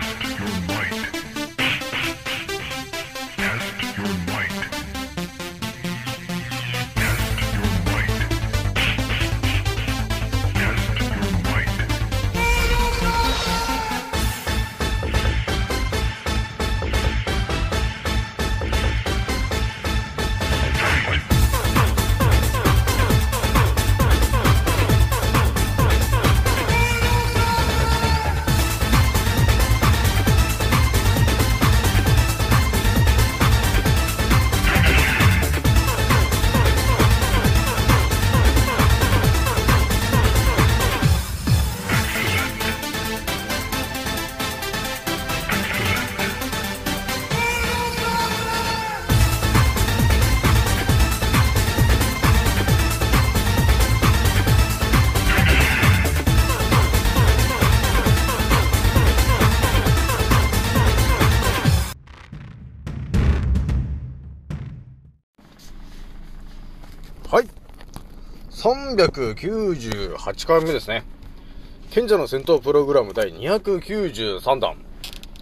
Test your might. はい。398回目ですね。賢者の戦闘プログラム第293弾。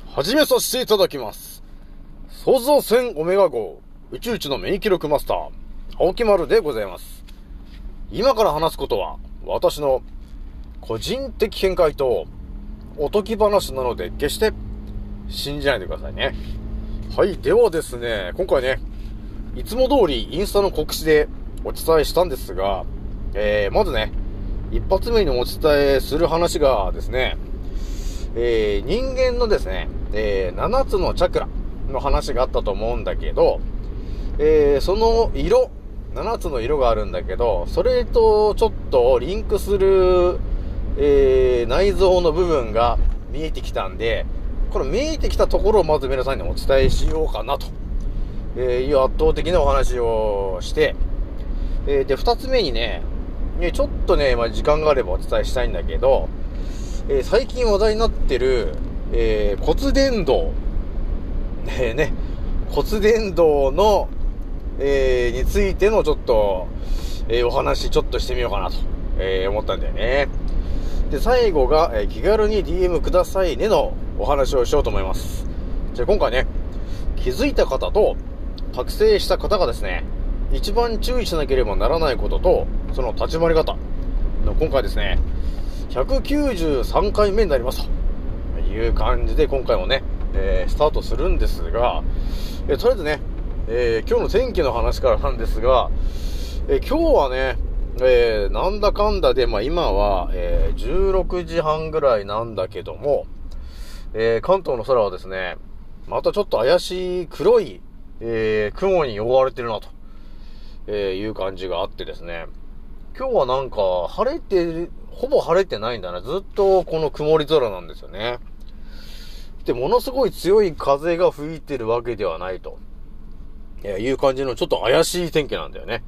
始めさせていただきます。創造船オメガ号宇宙一の免疫力マスター、青木丸でございます。今から話すことは、私の個人的見解とおとぎ話なので、決して信じないでくださいね。はい。ではですね、今回ね、いつも通りインスタの告知でお伝えしたんですが、えー、まずね、一発目にお伝えする話がですね、えー、人間のですね、えー、7つのチャクラの話があったと思うんだけど、えー、その色、7つの色があるんだけど、それとちょっとリンクする、えー、内臓の部分が見えてきたんで、この見えてきたところをまず皆さんにお伝えしようかなと、えー、いう圧倒的なお話をして、えー、で、二つ目にね、ねちょっとね、まあ、時間があればお伝えしたいんだけど、えー最近話題になってる、えー骨伝導、えね、骨伝導の、えーについてのちょっと、えーお話ちょっとしてみようかなと、えー思ったんだよね。で、最後が、えー気軽に DM くださいねのお話をしようと思います。じゃあ今回ね、気づいた方と覚醒した方がですね、一番注意しなければならないことと、その立ち回り方。の今回ですね、193回目になりますと。いう感じで今回もね、えースタートするんですが、えーとりあえずね、えー今日の天気の話からなんですが、え今日はね、えなんだかんだで、まあ今は、え16時半ぐらいなんだけども、え関東の空はですね、またちょっと怪しい黒い、え雲に覆われてるなと、えーいう感じがあってですね、今日はなんか晴れて、ほぼ晴れてないんだな。ずっとこの曇り空なんですよね。で、ものすごい強い風が吹いてるわけではないと。えーいう感じのちょっと怪しい天気なんだよね。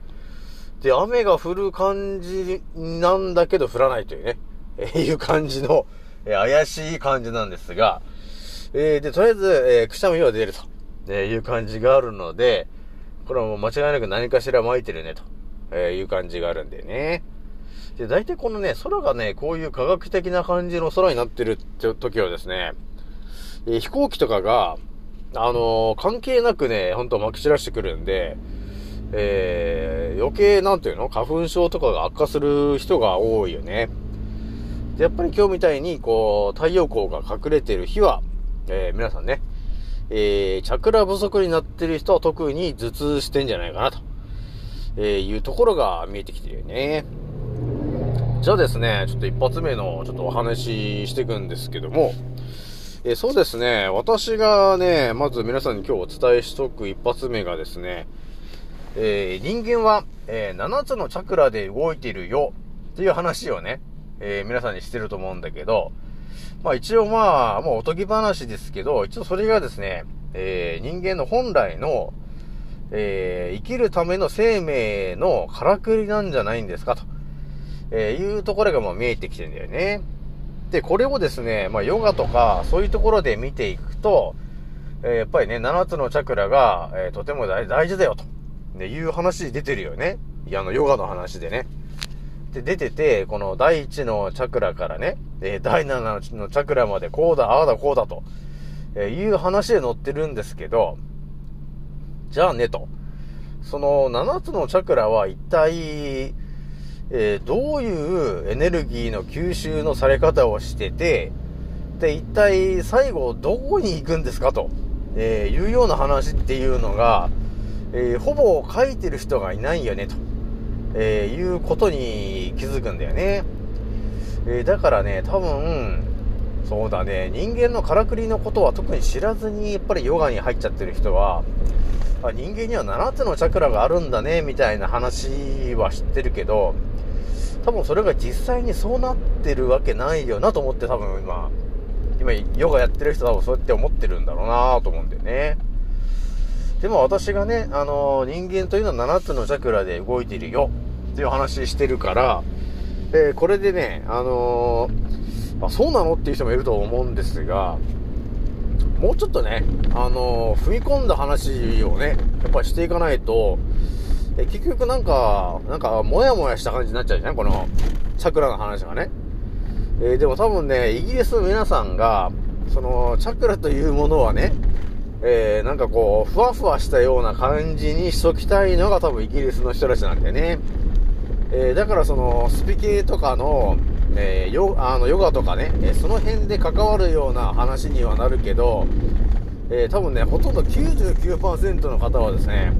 で、雨が降る感じなんだけど降らないというね、えーいう感じの、えー怪しい感じなんですが、えーで、とりあえず、えーくしゃみは出ると、えーいう感じがあるので、これはもう間違いなく何かしら巻いてるね、と、えいう感じがあるんでね。で、大体このね、空がね、こういう科学的な感じの空になってるって時はですね、えー飛行機とかが、あのー関係なくね、ほんと撒き散らしてくるんで、えー余計なんていうの？花粉症とかが悪化する人が多いよね。で、やっぱり今日みたいに、こう、太陽光が隠れてる日は、えー皆さんね、えーチャクラ不足になってる人は特に頭痛してんじゃないかなと、えーいうところが見えてきてるよね。じゃあですね、ちょっと一発目のちょっとお話ししていくんですけども、えーそうですね、私がね、まず皆さんに今日お伝えしとく一発目がですね、えー人間は、えー7つのチャクラで動いているよっていう話をね、え皆さんにしてると思うんだけど、まあ一応まあ、もうおとぎ話ですけど、一応それがですね、えー人間の本来の、えー生きるための生命のからくりなんじゃないんですかと、えーいうところがまあ見えてきてんだよね。で、これをですね、まあヨガとかそういうところで見ていくと、えーやっぱりね、7つのチャクラが、えとても大大事だよと、ね、いう話出てるよね。いや、あの、ヨガの話でね。で、出てて、この第1のチャクラからね、え第7のチャクラまでこうだ、ああだ、こうだと、えいう話で載ってるんですけど、じゃあねと。その7つのチャクラは一体、えーどういうエネルギーの吸収のされ方をしてて、で、一体最後どこに行くんですかと、えーいうような話っていうのが、えーほぼ書いてる人がいないよねと、えーいうことに気づくんだよね。えーだからね、多分、そうだね、人間のからくりのことは特に知らずにやっぱりヨガに入っちゃってる人は、あ人間には7つのチャクラがあるんだね、みたいな話は知ってるけど、多分それが実際にそうなってるわけないよなと思って多分今、今ヨガやってる人多分そうやって思ってるんだろうなと思うんだよね。でも私がね、あの人間というのは7つのチャクラで動いているよっていう話してるから、えーこれでね、あのーあ、そうなのっていう人もいると思うんですが、もうちょっとね、あの踏み込んだ話をね、やっぱりしていかないと、え結局なんか、なんか、もやもやした感じになっちゃうじゃんこの、チャクラの話がね。えーでも多分ね、イギリスの皆さんが、その、チャクラというものはね、えーなんかこう、ふわふわしたような感じにしときたいのが多分イギリスの人たちなんだよね。えーだからその、スピ系とかの、えーヨあのヨガとかね、えその辺で関わるような話にはなるけど、えー多分ね、ほとんど99%の方はですね、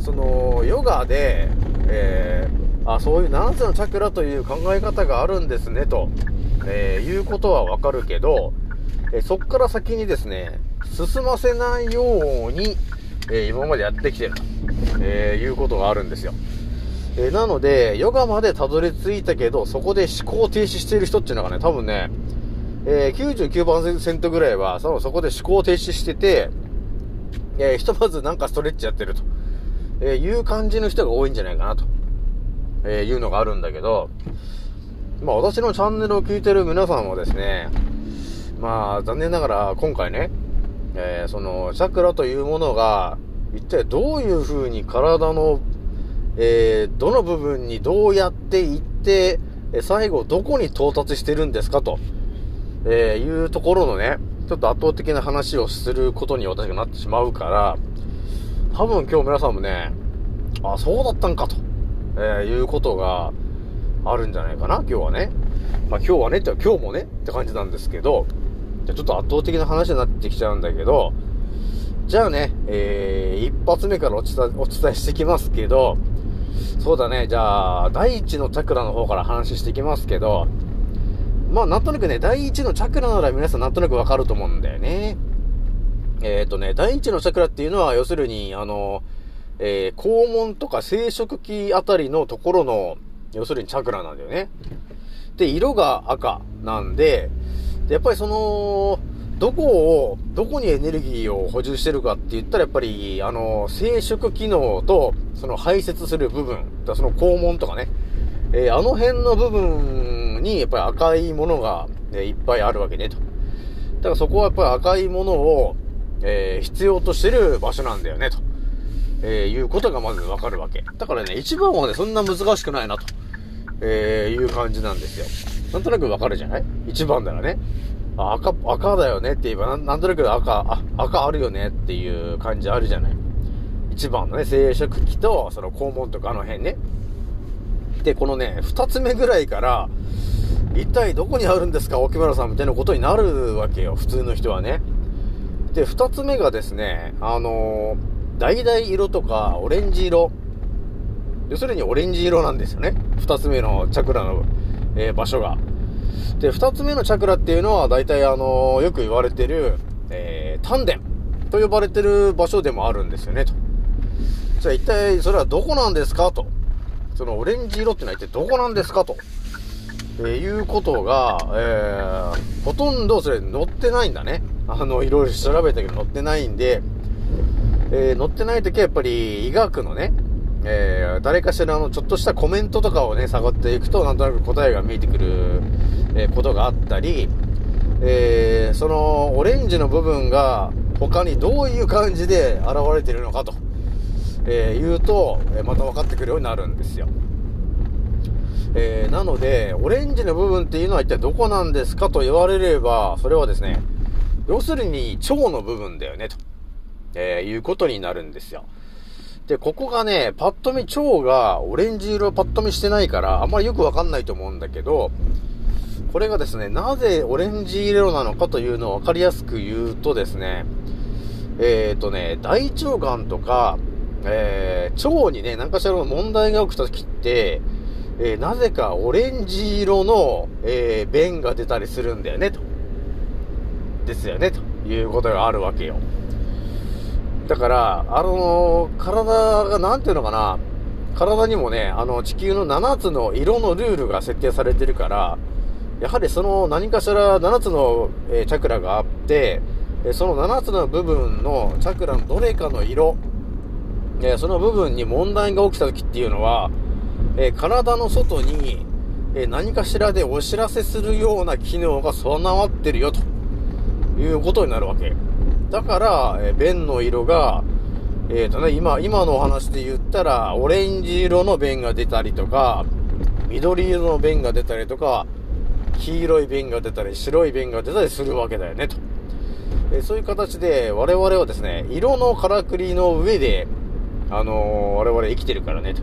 その、ヨガで、えあ、そういう7つのチャクラという考え方があるんですね、と、えいうことはわかるけど、えそっから先にですね、進ませないように、えー今までやってきてると、えーいうことがあるんですよ。えーなので、ヨガまでたどり着いたけど、そこで思考停止している人っていうのがね、多分ね、え、99%ぐらいは、そのそこで思考停止してて、えひとまずなんかストレッチやってると、えいう感じの人が多いんじゃないかなと、えいうのがあるんだけど、まあ私のチャンネルを聞いてる皆さんはですね、まあ残念ながら今回ね、えーそのチャクラというものが、一体どういう風に体のえーどの部分にどうやっていって、最後どこに到達してるんですかと、えーいうところのね、ちょっと圧倒的な話をすることに私がなってしまうから、多分今日皆さんもね、あ、そうだったんかと、えーいうことがあるんじゃないかな、今日はね。まあ今日はねって、今日もねって感じなんですけど、じゃちょっと圧倒的な話になってきちゃうんだけど、じゃあね、えー、一発目からお伝えお伝えしてきますけど、そうだね、じゃあ、第一のチャクラの方から話してきますけど、まあ、なんとなくね、第一のチャクラなら皆さんなんとなくわかると思うんだよね。えっ、とね、第一のチャクラっていうのは、要するに、あの、えー、肛門とか生殖器あたりのところの、要するにチャクラなんだよね。で、色が赤なん、でやっぱりその、どこを、どこにエネルギーを補充してるかって言ったら、やっぱり、あの、生殖機能と、その排泄する部分、だその肛門とかね、えーあの辺の部分に、やっぱり赤いものが、えーいっぱいあるわけね、と。だからそこはやっぱり赤いものを、えー必要としてる場所なんだよね、と。えーいうことがまずわかるわけ。だからね、一番はね、そんな難しくないな、と。えーいう感じなんですよ。なんとなくわかるじゃない？一番ならね。赤、赤だよねって言えばなん、となく赤、あ、赤あるよねっていう感じあるじゃない？一番のね、生殖器と、その肛門とかあの辺ね。で、このね、二つ目ぐらいから、一体どこにあるんですか、沖村さんみたいなことになるわけよ、普通の人はね。で、二つ目がですね、あのー、橙色とかオレンジ色。要するにオレンジ色なんですよね。二つ目のチャクラの、えー場所が。で、二つ目のチャクラっていうのは、大体あのーよく言われてる、えー、丹田と呼ばれてる場所でもあるんですよね、と。じゃあ一体それはどこなんですかと。そのオレンジ色ってのは一体どこなんですかと。えーいうことが、えー、ほとんどそれ載ってないんだね。あの、いろいろ調べたけど載ってないんで、えー載ってないときはやっぱり医学のね、えー誰かしらのちょっとしたコメントとかをね、探っていくと、なんとなく答えが見えてくる、えーことがあったり、えーそのオレンジの部分が他にどういう感じで現れているのかと、えー言うと、えまた分かってくるようになるんですよ。えー、なので、オレンジの部分っていうのは一体どこなんですかと言われれば、それはですね、要するに腸の部分だよね、と、えー、いうことになるんですよ。で、ここがね、パッと見腸がオレンジ色パッと見してないから、あんまりよくわかんないと思うんだけど、これがですね、なぜオレンジ色なのかというのを分かりやすく言うとですね、えっ、ー、とね、大腸がんとか、えー、腸にね、何かしらの問題が起きた時って、えー、なぜかオレンジ色の、えー、便が出たりするんだよね、と。ですよね、ということがあるわけよ。だから、あの、体が、なんていうのかな、体にもね、あの、地球の7つの色のルールが設定されてるから、やはりその何かしら7つの、えー、チャクラがあって、えその7つの部分のチャクラのどれかの色、えその部分に問題が起きた時っていうのは、え体の外に、え何かしらでお知らせするような機能が備わってるよということになるわけ。だから、え便の色が、えっ、ー、とね、今、今のお話で言ったら、オレンジ色の便が出たりとか、緑色の便が出たりとか、黄色い便が出たり、白い便が出たりするわけだよね、と。えそういう形で、我々はですね、色のからくりの上で、あのー、我々生きてるからね、と。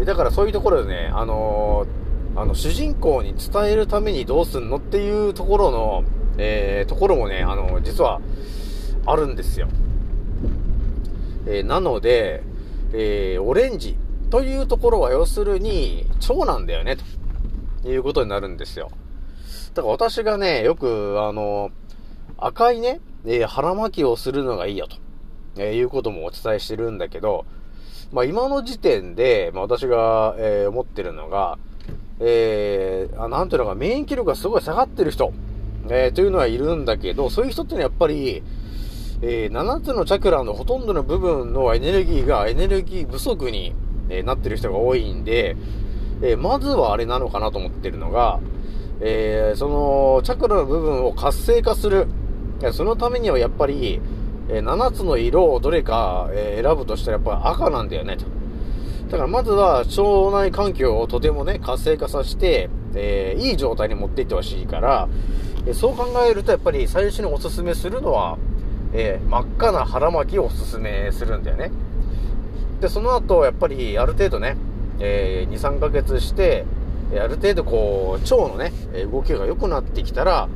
えだからそういうところでね、あのー、あの、主人公に伝えるためにどうすんのっていうところの、えー、ところもね、あの、実は、あるんですよ。えなので、えオレンジというところは要するに、腸なんだよね、ということになるんですよ。だから私がね、よく、あの赤いね、え腹巻きをするのがいいよと。えいうこともお伝えしてるんだけど、まあ、今の時点で、まあ、私が、えー、思ってるのが、えー、あなんていうのか、免疫力がすごい下がってる人、えー、というのはいるんだけど、そういう人ってのはやっぱり、えー、7つのチャクラのほとんどの部分のエネルギーがエネルギー不足に、えー、なってる人が多いんで、えー、まずはあれなのかなと思ってるのが、えその、チャクラの部分を活性化する。そのためにはやっぱり、えー、7つの色をどれか、えー、選ぶとしたらやっぱり赤なんだよね、と。だからまずは腸内環境をとてもね、活性化させて、えー、いい状態に持っていってほしいから、えそう考えるとやっぱり最初におすすめするのは、え真っ赤な腹巻きをおすすめするんだよね。で、その後、やっぱりある程度ね、え2、3ヶ月して、ある程度こう、腸のね、動きが良くなってきたら、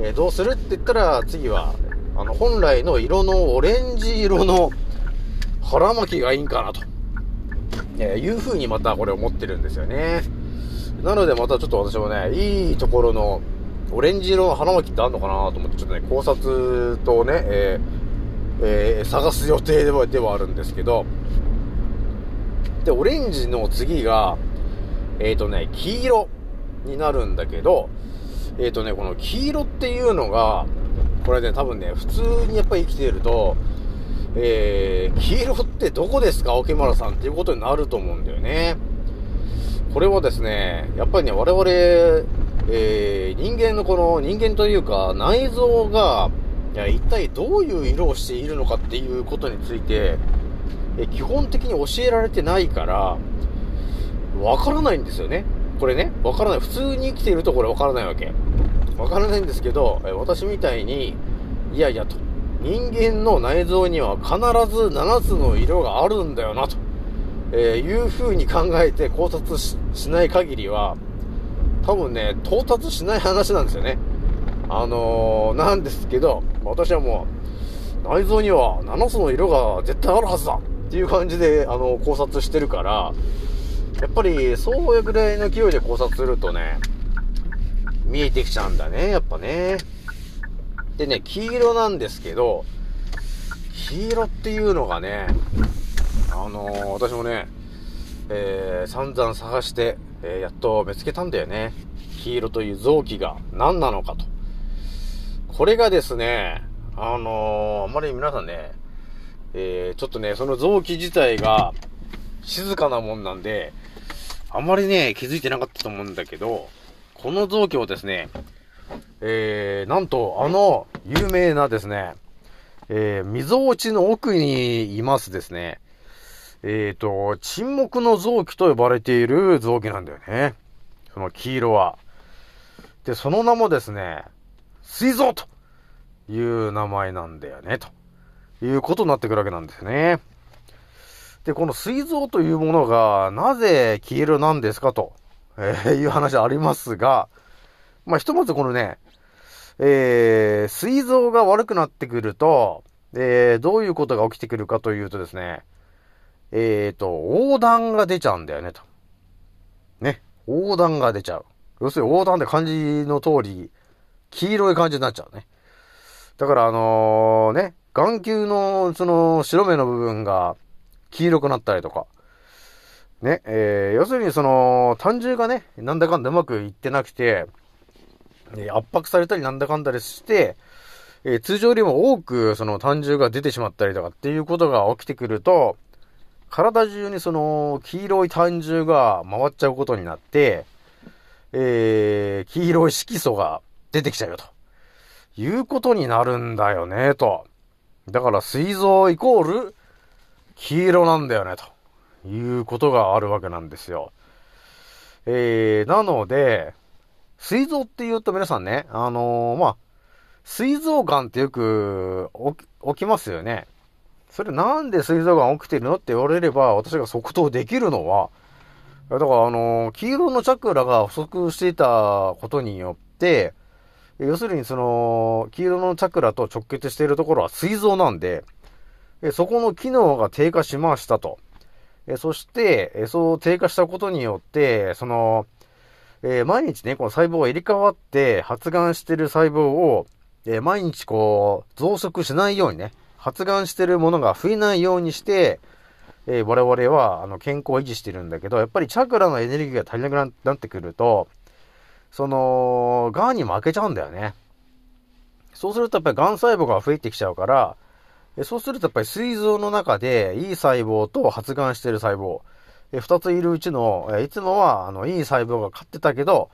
えどうするって言ったら、次は、あの、本来の色のオレンジ色の 腹巻きがいいんかなと、えいう風にまたこれ思ってるんですよね。なのでまたちょっと私もね、いいところのオレンジ色の腹巻ってあるのかなと思って、ちょっとね、考察とね、えー、えー、探す予定ではではあるんですけど、で、オレンジの次が、えっ、ー、とね、黄色になるんだけど、えっ、ー、とね、この黄色っていうのが、これね、多分ね、普通にやっぱり生きていると、えー、黄色ってどこですか沖村さんっていうことになると思うんだよね。これはですね、やっぱりね、我々、えー、人間のこの、人間というか、内臓が、いや、一体どういう色をしているのかっていうことについて、え基本的に教えられてないから、わからないんですよね。これね、わからない。普通に生きているとこれわからないわけ。わからないんですけど、え私みたいに、いやいやと、人間の内臓には必ず7つの色があるんだよな、と、えー、いう風に考えて考察しない限りは、多分ね、到達しない話なんですよね。あのー、なんですけど、私はもう、内臓には7つの色が絶対あるはずだっていう感じで、あの、考察してるから、やっぱり、そういうぐらいの勢いで考察するとね、見えてきちゃうんだね、やっぱね。でね、黄色なんですけど、黄色っていうのがね、あのー、私もね、えー、散々探して、えー、やっと見つけたんだよね。黄色という臓器が何なのかと。これがですね、あのー、あまり皆さんね、えー、ちょっとね、その臓器自体が静かなもんなんで、あまりね、気づいてなかったと思うんだけど、この臓器をですね、えー、なんと、あの、有名なですね、えー、溝落ちの奥にいますですね、えっ、と、沈黙の臓器と呼ばれている臓器なんだよね。その黄色は。で、その名もですね、膵臓という名前なんだよね、ということになってくるわけなんですね。で、この膵臓というものが、なぜ黄色なんですかと、えーいう話ありますが、まあ、ひとまずこのね、えー、膵臓が悪くなってくると、えー、どういうことが起きてくるかというとですね、えっ、と、横断が出ちゃうんだよね、と。ね。横断が出ちゃう。要するに横断って漢字の通り、黄色い感じになっちゃうね。だからあのね、眼球のその白目の部分が黄色くなったりとか、ね、えー、要するにその、単純がね、なんだかんだうまくいってなくて、え圧迫されたりなんだかんだりして、えー通常よりも多くその単純が出てしまったりとかっていうことが起きてくると、体中にその黄色い単純が回っちゃうことになって、えー、黄色い色素が出てきちゃうよと。いうことになるんだよね、と。だから、膵臓イコール、黄色なんだよね、ということがあるわけなんですよ。えー、なので、膵臓って言うと皆さんね、あのーまあ、膵臓癌ってよく起きますよね。それなんで膵臓癌起きてるのって言われれば、私が即答できるのは、だからあの黄色のチャクラが不足していたことによって、要するにその、黄色のチャクラと直結しているところは膵臓なんで、そこの機能が低下しましたと。そして、そう低下したことによって、その、え毎日ね、この細胞が入れ替わって発がんしてる細胞を、え毎日こう、増殖しないようにね、発がんしてるものが増えないようにして、えー我々は、あの、健康を維持してるんだけど、やっぱりチャクラのエネルギーが足りなくなってくると、その、癌に負けちゃうんだよね。そうするとやっぱり癌細胞が増えてきちゃうから、そうするとやっぱり膵臓の中でいい細胞と発がんしてる細胞、え二ついるうちの、えいつもはあのいい細胞が勝ってたけど、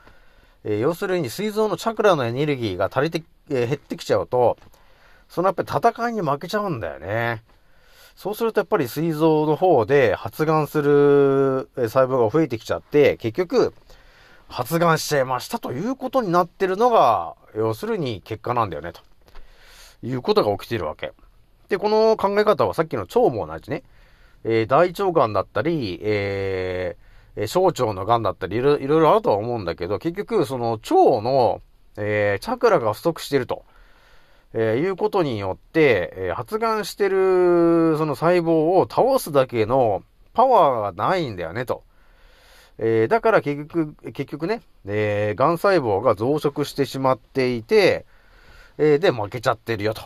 え要するに膵臓のチャクラのエネルギーが足りて、え減ってきちゃうと、そのやっぱり戦いに負けちゃうんだよね。そうするとやっぱり膵臓の方で発がんする細胞が増えてきちゃって、結局、発がんしちゃいましたということになってるのが、要するに結果なんだよね、ということが起きているわけ。で、この考え方はさっきの腸も同じね。えー大腸がんだったり、えー小腸のがんだったり、いろいろあるとは思うんだけど、結局、その腸の、えーチャクラが不足していると、えーいうことによって、えー発がんしてる、その細胞を倒すだけのパワーがないんだよね、と。えーだから結局、結局ね、えー、癌細胞が増殖してしまっていて、えーで、負けちゃってるよ、と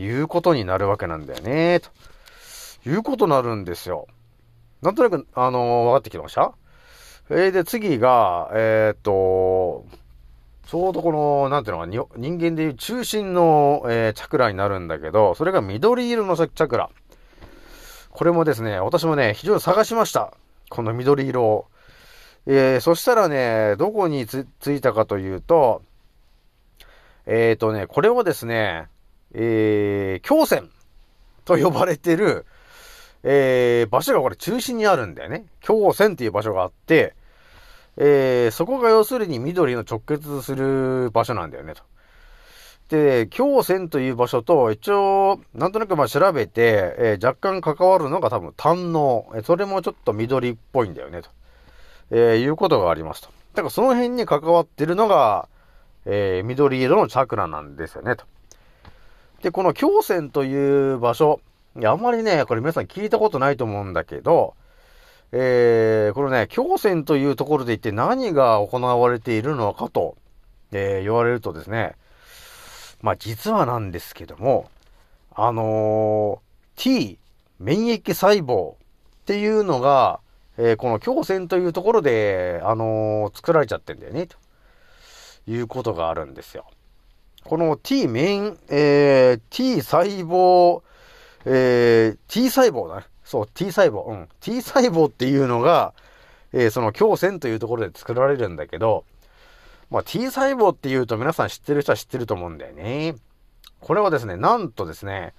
いうことになるわけなんだよね、ということになるんですよ。なんとなく、あのー分かってきました？えーで、次が、えーっと、ちょうどこの、なんていうのか、人間でいう中心の、えーチャクラになるんだけど、それが緑色のチャクラ。これもですね、私もね、非常に探しました。この緑色を。えーそしたらね、どこについたかというと、えっ、とね、これはですね、えー、強線と呼ばれてる、えー場所がこれ中心にあるんだよね。強線っていう場所があって、えーそこが要するに緑の直結する場所なんだよね、と。で、強線という場所と、一応、なんとなくまあ調べて、えー若干関わるのが多分胆の、えそれもちょっと緑っぽいんだよね、と。えーいうことがありますと。だからその辺に関わってるのが、えー緑色のチャクラなんですよね、と。で、この強線という場所、いやあんまりね、これ皆さん聞いたことないと思うんだけど、えー、このね、強線というところで一体何が行われているのかと、えー言われるとですね、まあ実はなんですけども、あのー T 免疫細胞っていうのが、えーこの強線というところで、あのー作られちゃってんだよね、ということがあるんですよ。この T 免、えー T 細胞、えー T 細胞だね。そう、T 細胞。うん。T 細胞っていうのが、えーその強線というところで作られるんだけど、まあ、T 細胞っていうと皆さん知ってる人は知ってると思うんだよね。これはですね、なんとですね、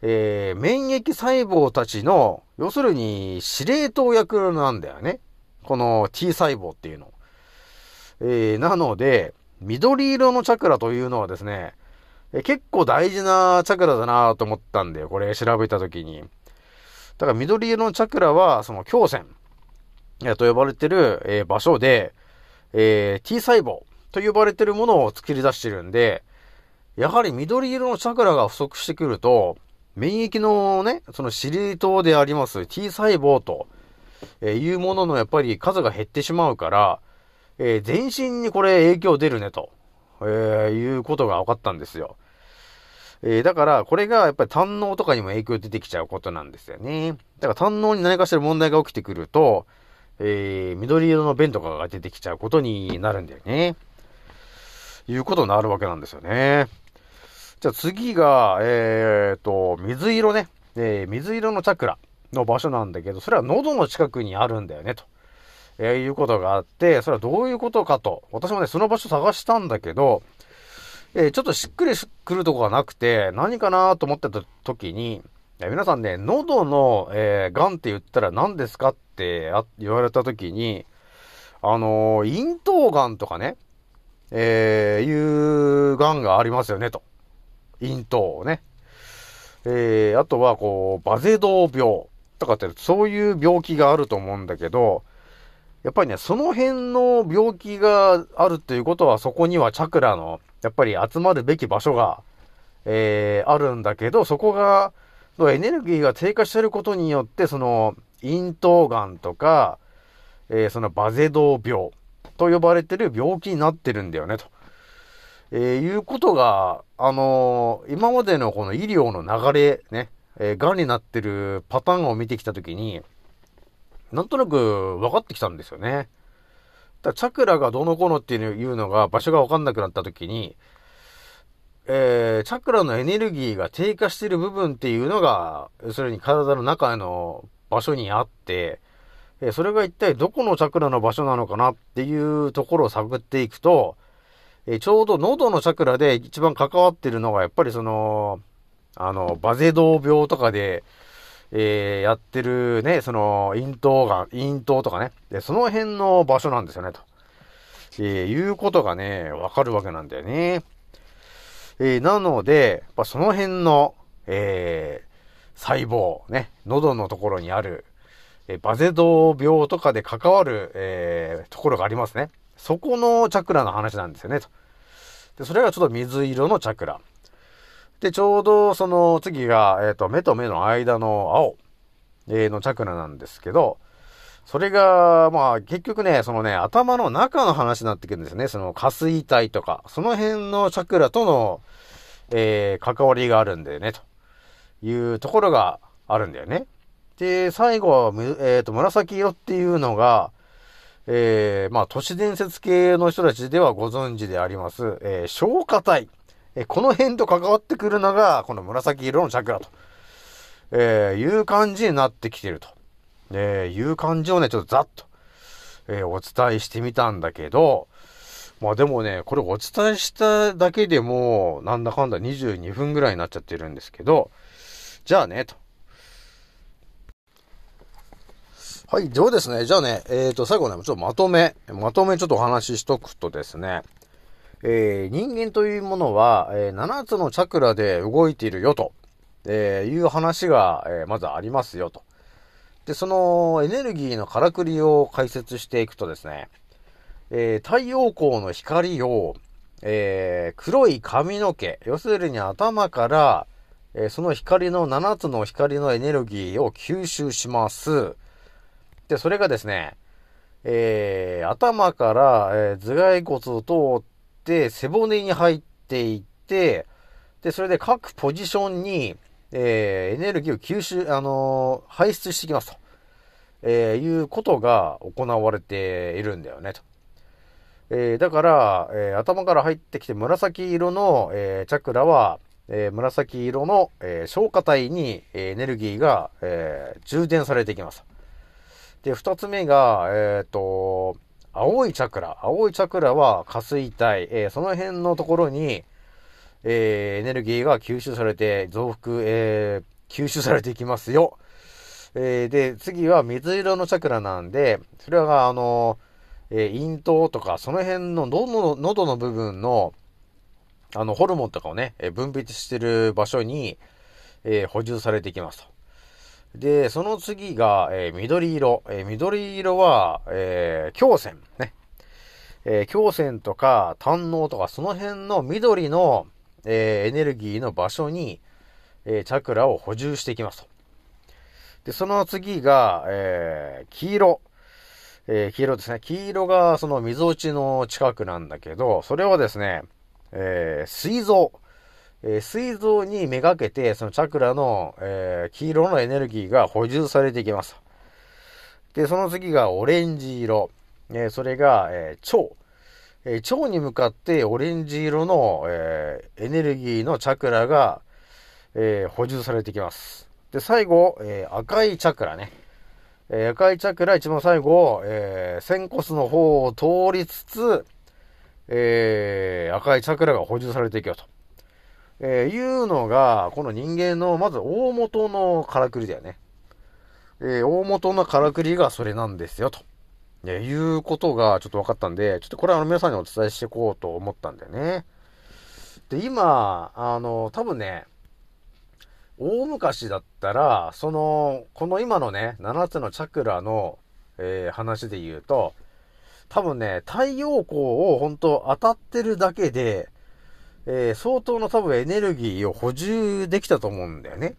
えー、免疫細胞たちの、要するに司令塔役なんだよね。この T 細胞っていうの。えー、なので、緑色のチャクラというのはですね、え結構大事なチャクラだなと思ったんだよ。これ調べたときに。だから緑色のチャクラは、その強線と呼ばれてる、えー、場所で、えー、T 細胞と呼ばれてるものを作り出してるんで、やはり緑色のチャクラが不足してくると、免疫のね、その司令塔であります T 細胞と、えいうもののやっぱり数が減ってしまうから、えー、全身にこれ影響出るねと、えー、いうことが分かったんですよ。えー、だから、これがやっぱり胆脳とかにも影響出てきちゃうことなんですよね。だから胆脳に何かしら問題が起きてくると、えー、緑色の便とかが出てきちゃうことになるんだよね。いうことになるわけなんですよね。じゃあ次が、えーと、水色ね。えー、水色のチャクラの場所なんだけど、それは喉の近くにあるんだよね、と。えー、いうことがあって、それはどういうことかと。私もね、その場所探したんだけど、えー、ちょっとしっくりくるとこがなくて、何かなと思ってた時に、皆さんね、喉の、えー、癌って言ったら何ですかって言われた時に、あのー、咽頭癌とかね、えー、いう癌がありますよね、と。咽頭ね。えー、あとは、こう、バゼドウ病とかって、そういう病気があると思うんだけど、やっぱりね、その辺の病気があるっていうことは、そこにはチャクラの、やっぱり集まるべき場所が、えー、あるんだけど、そこが、エネルギーが低下してることによって、その、咽頭癌とか、えー、そのバゼドウ病と呼ばれてる病気になってるんだよね、と。えー、いうことが、あのー、今までのこの医療の流れ、ね、えー、癌になってるパターンを見てきたときに、なんとなく分かってきたんですよね。だチャクラがどのこのっていうのが場所が分かんなくなったときに、えー、チャクラのエネルギーが低下してる部分っていうのが、要するに体の中の場所にあって、え、それが一体どこのチャクラの場所なのかなっていうところを探っていくと、えちょうど喉のチャクラで一番関わってるのが、やっぱりその、あの、バゼドウ病とかで、えー、やってるね、その、咽頭が、咽頭とかね、で、その辺の場所なんですよね、と。えー、いうことがね、わかるわけなんだよね。えー、なので、やっぱその辺の、えー、細胞、ね、喉のところにある、えー、バゼド病とかで関わる、えー、ところがありますね。そこのチャクラの話なんですよね、と。で、それがちょっと水色のチャクラ。で、ちょうどその次が、えっ、ー、と、目と目の間の青、えー、のチャクラなんですけど、それが、まあ、結局ね、そのね、頭の中の話になってくるんですね。その、下水体とか、その辺のチャクラとの、えー、関わりがあるんだよね、というところがあるんだよね。で、最後は、えっ、ー、と、紫色っていうのが、えー、まあ、都市伝説系の人たちではご存知であります、えー、消化体。え、この辺と関わってくるのが、この紫色のチャクラと、えー、いう感じになってきてると。えー、いう感じをね、ちょっとざっと、えー、お伝えしてみたんだけど、まあでもね、これお伝えしただけでも、なんだかんだ22分ぐらいになっちゃってるんですけど、じゃあね、と。はい、ではですね、じゃあね、えっ、ー、と、最後ね、ちょっとまとめ、まとめちょっとお話ししとくとですね、えー、人間というものは、えー、7つのチャクラで動いているよと、えー、いう話が、えー、まずありますよと。で、そのエネルギーのからくりを解説していくとですね、えー、太陽光の光を、えー、黒い髪の毛、要するに頭から、えー、その光の7つの光のエネルギーを吸収します。で、それがですね、えー、頭から、えー、頭蓋骨を通って、背骨に入っていって、で、それで各ポジションに、えー、エネルギーを吸収、あのー、排出していきますと、えー、いうことが行われているんだよね、と。えー、だから、えー、頭から入ってきて紫色の、えー、チャクラは、えー、紫色の、えー、消化体に、えー、エネルギーが、えー、充電されていきます。で、二つ目が、えっ、と、青いチャクラ。青いチャクラは下水体。えー、その辺のところに、えーエネルギーが吸収されて、増幅、えー吸収されていきますよ。えーで、次は水色のチャクラなんで、それはあの、えー咽頭とか、その辺の喉の喉の部分の、あの、ホルモンとかをね、え分泌してる場所に、えー補充されていきますと。で、その次が、えー緑色。えー緑色は、えー強線。ね。えー強線とか胆嚢とか、その辺の緑の、えーエネルギーの場所に、えーチャクラを補充していきますと。で、その次が、えー黄色。えー黄色ですね。黄色がその溝落ちの近くなんだけど、それはですね、えー、膵臓。えー、膵臓にめがけて、そのチャクラの、えー黄色のエネルギーが補充されていきます。で、その次がオレンジ色。えーそれが、えー腸。えー腸に向かってオレンジ色の、えーエネルギーのチャクラが、えー補充されていきます。で、最後、えー赤いチャクラね。えー赤いチャクラ一番最後、えー、仙骨の方を通りつつ、えー赤いチャクラが補充されていくよと。えーいうのが、この人間の、まず大元のからくりだよね。えー大元のからくりがそれなんですよ、と。えいうことがちょっと分かったんで、ちょっとこれはあの皆さんにお伝えしていこうと思ったんだよね。で、今、あの、多分ね、大昔だったら、その、この今のね、7つのチャクラの、えー話で言うと、多分ね、太陽光を本当当たってるだけで、えー相当の多分エネルギーを補充できたと思うんだよね。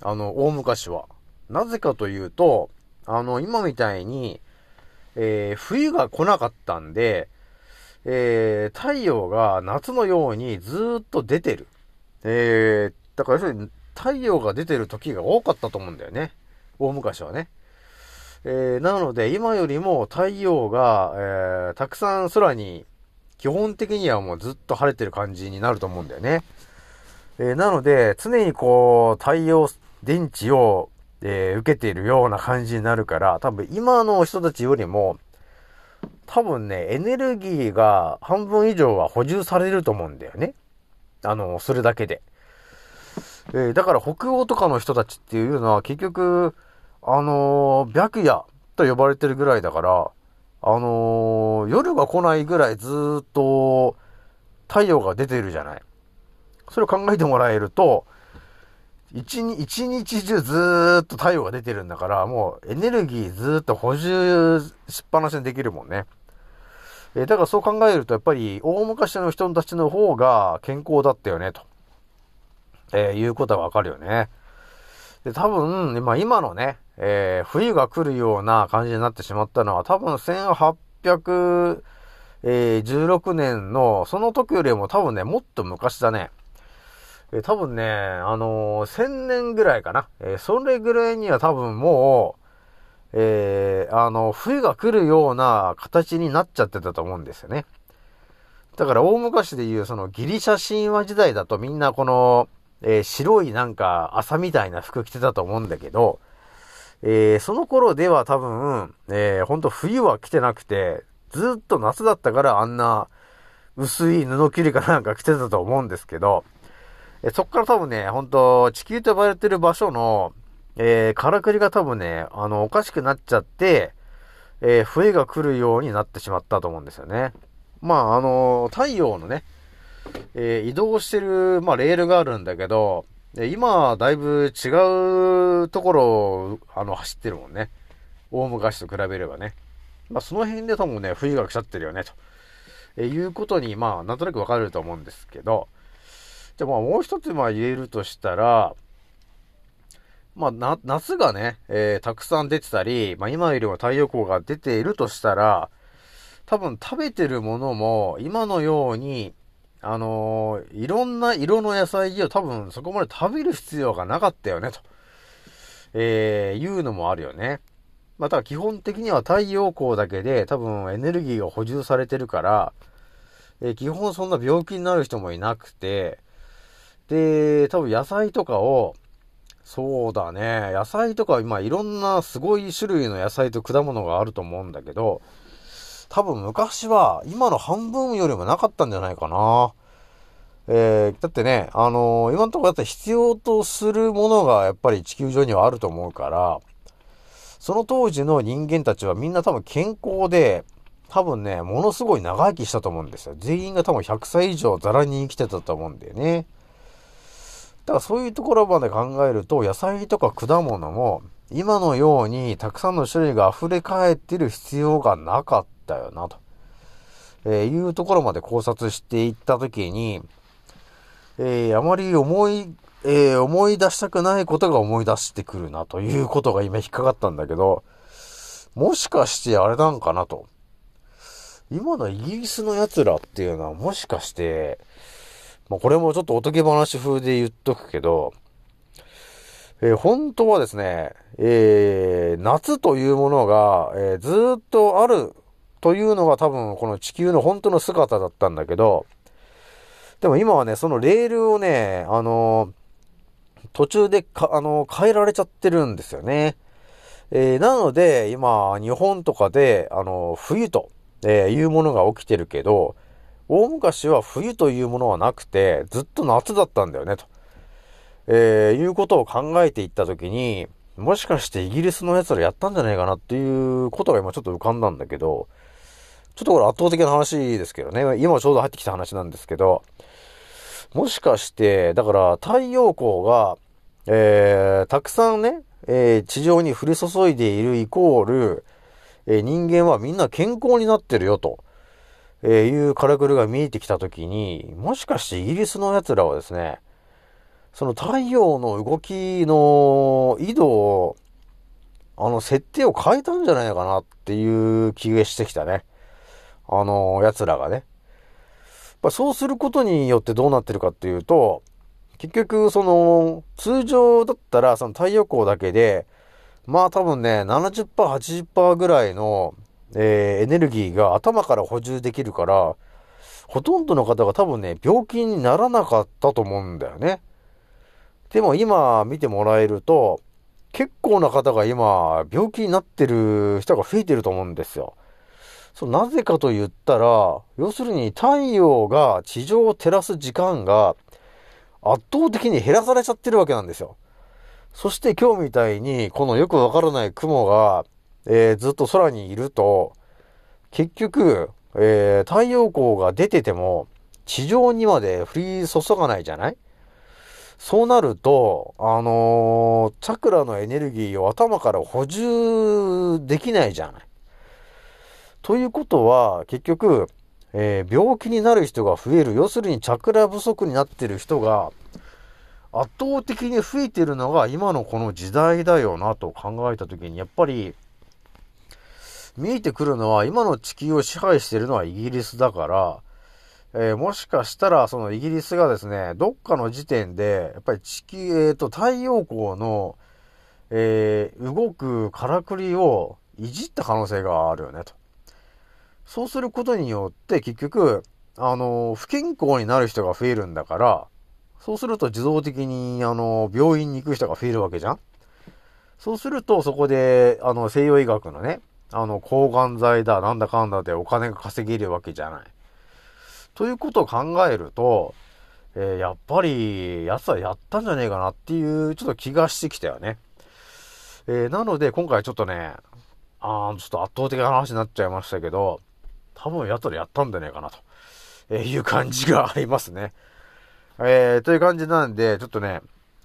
あの、大昔は。なぜかというと、あの、今みたいに、えー冬が来なかったんで、えー太陽が夏のようにずっと出てる。えだから要するに太陽が出てる時が多かったと思うんだよね。大昔はね。えーなので今よりも太陽が、えーたくさん空に基本的にはもうずっと晴れてる感じになると思うんだよね。えーなので、常にこう、太陽電池を、えー受けているような感じになるから、多分今の人たちよりも、多分ね、エネルギーが半分以上は補充されると思うんだよね。あの、それだけで。えーだから北欧とかの人たちっていうのは結局、あの白夜と呼ばれてるぐらいだから、あのー夜が来ないぐらいずっと太陽が出てるじゃない。それを考えてもらえると、一日中ずっと太陽が出てるんだから、もうエネルギーずっと補充しっぱなしにできるもんね。えーだからそう考えると、やっぱり大昔の人たちの方が健康だったよね、と。えーいうことはわかるよね。で、多分、ま今のね、えー冬が来るような感じになってしまったのは、多分1816年の、その時よりも多分ね、もっと昔だね。えー多分ね、あのー1000年ぐらいかな。えーそれぐらいには多分もう、えーあの、冬が来るような形になっちゃってたと思うんですよね。だから大昔でいうそのギリシャ神話時代だとみんなこの、えー白いなんか朝みたいな服着てたと思うんだけど、えーその頃では多分、えー、ほんと冬は来てなくて、ずっと夏だったからあんな薄い布切りかなんか着てたと思うんですけど、えそっから多分ね、ほんと地球と呼ばれてる場所の、えー、からくりが多分ね、あの、おかしくなっちゃって、えー冬が来るようになってしまったと思うんですよね。まあ、あの太陽のね、えー移動してる、まあ、レールがあるんだけど、え今だいぶ違うところを、あの、走ってるもんね。大昔と比べればね。まあ、その辺で多分ね、冬が来ちゃってるよね、と。えいうことに、まあ、なんとなくわかると思うんですけど、じゃあまあ、もう一つ、まあ、言えるとしたら、まあ、な、夏がね、えーたくさん出てたり、まあ、今よりも太陽光が出ているとしたら、多分食べてるものも、今のように、あのーいろんな色の野菜を多分そこまで食べる必要がなかったよね、と、えーいうのもあるよね。まあ、ただ基本的には太陽光だけで多分エネルギーが補充されてるから、えー基本そんな病気になる人もいなくて、で、多分野菜とかを、そうだね、野菜とか今いろんなすごい種類の野菜と果物があると思うんだけど、多分昔は今の半分よりもなかったんじゃないかな。えー、だってね、あのー今のところだって必要とするものがやっぱり地球上にはあると思うから、その当時の人間たちはみんな多分健康で、多分ね、ものすごい長生きしたと思うんですよ。全員が多分100歳以上ザラに生きてたと思うんだよね。だからそういうところまで考えると、野菜とか果物も、今のようにたくさんの種類が溢れ返ってる必要がなかったよな、と、えーいうところまで考察していったときに、えーあまり思い、えー思い出したくないことが思い出してくるな、ということが今引っかかったんだけど、もしかしてあれなんかなと。今のイギリスの奴らっていうのはもしかして、まあ、これもちょっとおとぎ話風で言っとくけど、えー本当はですね、えー夏というものが、えーずっとあるというのが多分この地球の本当の姿だったんだけど、でも今はね、そのレールをね、あのー途中でか、あのー変えられちゃってるんですよね。えーなので、今、日本とかで、あの冬と、えいうものが起きてるけど、大昔は冬というものはなくて、ずっと夏だったんだよね、と。えーいうことを考えていったときに、もしかしてイギリスの奴らやったんじゃないかなっていうことが今ちょっと浮かんだんだけど、ちょっとこれ圧倒的な話ですけどね。今ちょうど入ってきた話なんですけど、もしかして、だから太陽光が、えー、たくさんね、えー地上に降り注いでいるイコール、えー人間はみんな健康になってるよと、えいうからくりが見えてきたときに、もしかしてイギリスの奴らはですね、その太陽の動きの緯度を、あの、設定を変えたんじゃないかなっていう気がしてきたね。あの、奴らがね。まあそうすることによってどうなってるかっていうと、結局、その、通常だったら、その太陽光だけで、まあ多分ね、70%、80%ぐらいの、えーエネルギーが頭から補充できるから、ほとんどの方が多分ね、病気にならなかったと思うんだよね。でも今見てもらえると、結構な方が今、病気になってる人が増えてると思うんですよ。そう、なぜかと言ったら、要するに太陽が地上を照らす時間が圧倒的に減らされちゃってるわけなんですよ。そして今日みたいに、このよくわからない雲が、えーずっと空にいると、結局、えー太陽光が出てても、地上にまで降り注がないじゃない？そうなると、あのーチャクラのエネルギーを頭から補充できないじゃない？ということは、結局、えー病気になる人が増える。要するにチャクラ不足になってる人が、圧倒的に増えてるのが今のこの時代だよなと考えたときに、やっぱり、見えてくるのは、今の地球を支配しているのはイギリスだから、えーもしかしたら、そのイギリスがですね、どっかの時点で、やっぱり地球、えっ、と、太陽光の、えー動くからくりをいじった可能性があるよね、と。そうすることによって、結局、あの、不健康になる人が増えるんだから、そうすると自動的に、あの、病院に行く人が増えるわけじゃんそうすると、そこで、あの、西洋医学のね、あの、抗がん剤だ、なんだかんだでお金が稼げるわけじゃない。ということを考えると、えーやっぱり、奴はやったんじゃねえかなっていう、ちょっと気がしてきたよね。えーなので、今回ちょっとね、あーちょっと圧倒的な話になっちゃいましたけど、多分奴らやったんじゃねえかなと、えーいう感じがありますね。えー、という感じなんで、ちょっとね、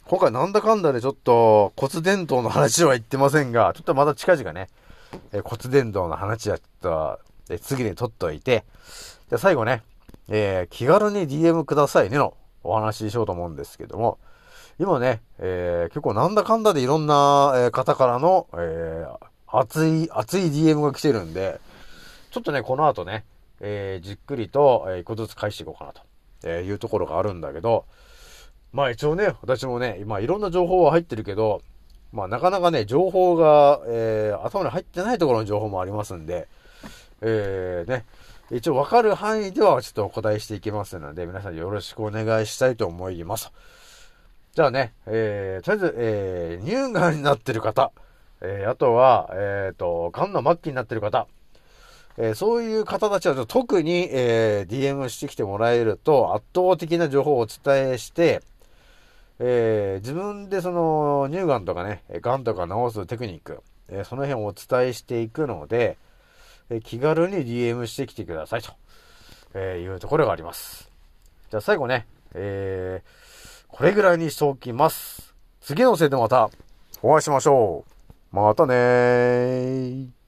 今回なんだかんだでちょっと骨伝導の話は言ってませんが、ちょっとまた近々ね、えー骨伝導の話はちょっと、えー次に取っといて、で、最後ね、えー気軽に DM くださいねのお話ししようと思うんですけども、今ね、えー結構なんだかんだでいろんな、方からの、えー熱い、熱い DM が来てるんで、ちょっとね、この後ね、えーじっくりと、えー一個ずつ返していこうかなと、えいうところがあるんだけど、まあ一応ね、私もね、今いろんな情報は入ってるけど、まあなかなかね、情報が、えー頭に入ってないところの情報もありますんで、えーね、一応わかる範囲ではちょっとお答えしていきますので、皆さんよろしくお願いしたいと思います。じゃあね、えー、とりあえず、えー、乳がんになってる方、えー、あとは、えっ、と、癌の末期になってる方、えーそういう方たちは特に、えー DM してきてもらえると圧倒的な情報をお伝えして、えー自分でその乳がんとかね、がんとか治すテクニック、えその辺をお伝えしていくので、え気軽に DM してきてくださいと、えいうところがあります。じゃあ最後ね、えこれぐらいにしておきます。次のせいでまたお会いしましょう。またねー。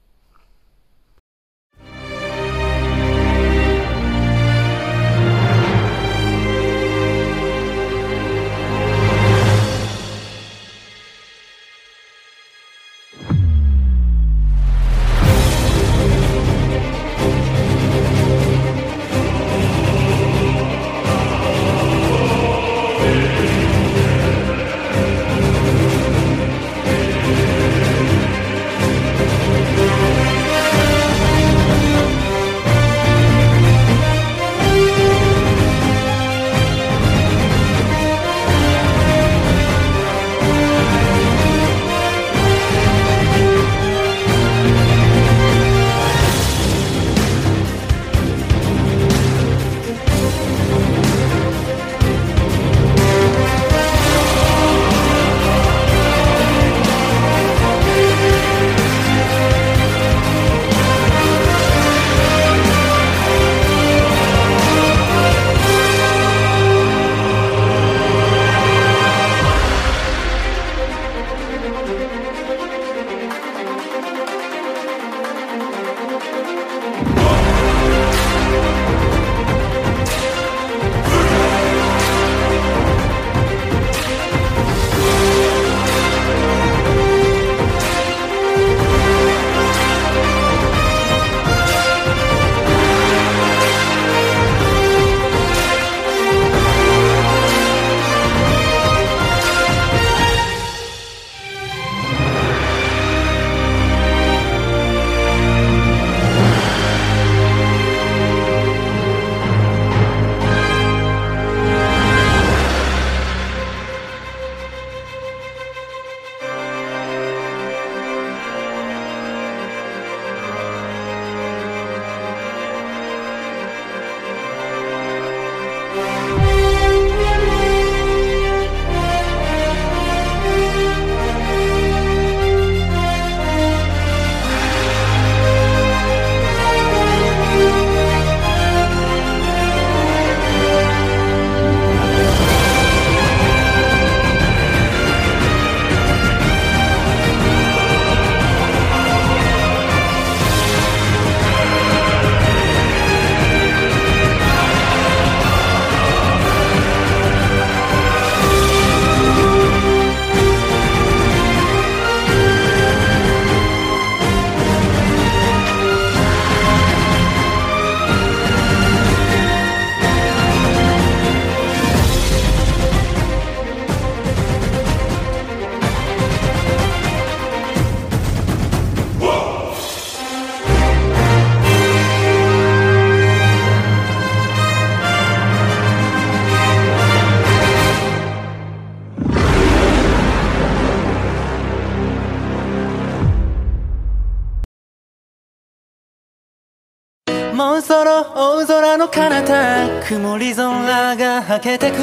の彼方曇り空がはけてく。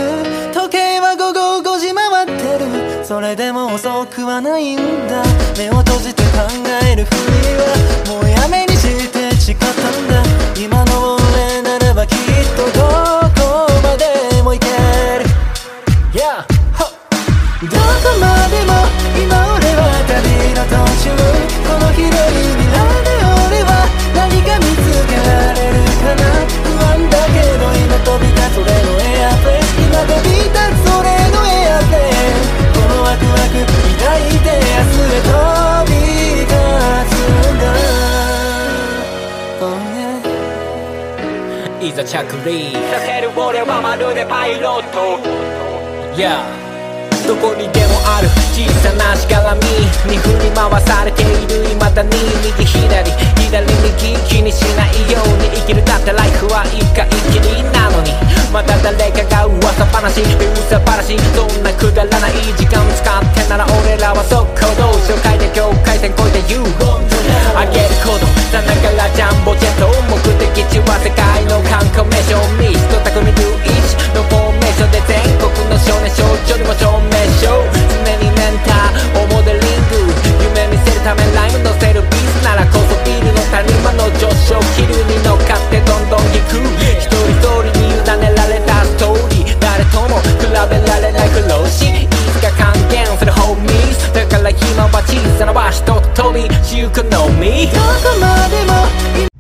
時計は午後5時回ってる。それでも遅くはないんだ。目を閉じて考えるふりはもうやめにた着陸させる俺はまるでパイロット Yeah どこにでもある小さなしがらみに振り回されている未だに右左左右気にしないように生きるだってライフは一回きりなのに。また誰かが噂話噂話そんなくだらない時間使ってなら俺らは速攻動紹介で境界線越えて You 上げるコードさながらジャンボジェット目的地は世界の観光名所。ミスト匠ルイチのフォーメーションで全国の少年少女にも証明しよう常にメンターをモデリング夢見せるためライム乗せるビースならこそビルの谷間の上昇気流に乗っかってどんどん行く。一人一人に委ねられたストーリー。誰とも比べられない苦労しいつか還元するホーミーだから今は小さな場所と飛びしゆくのみどこまでも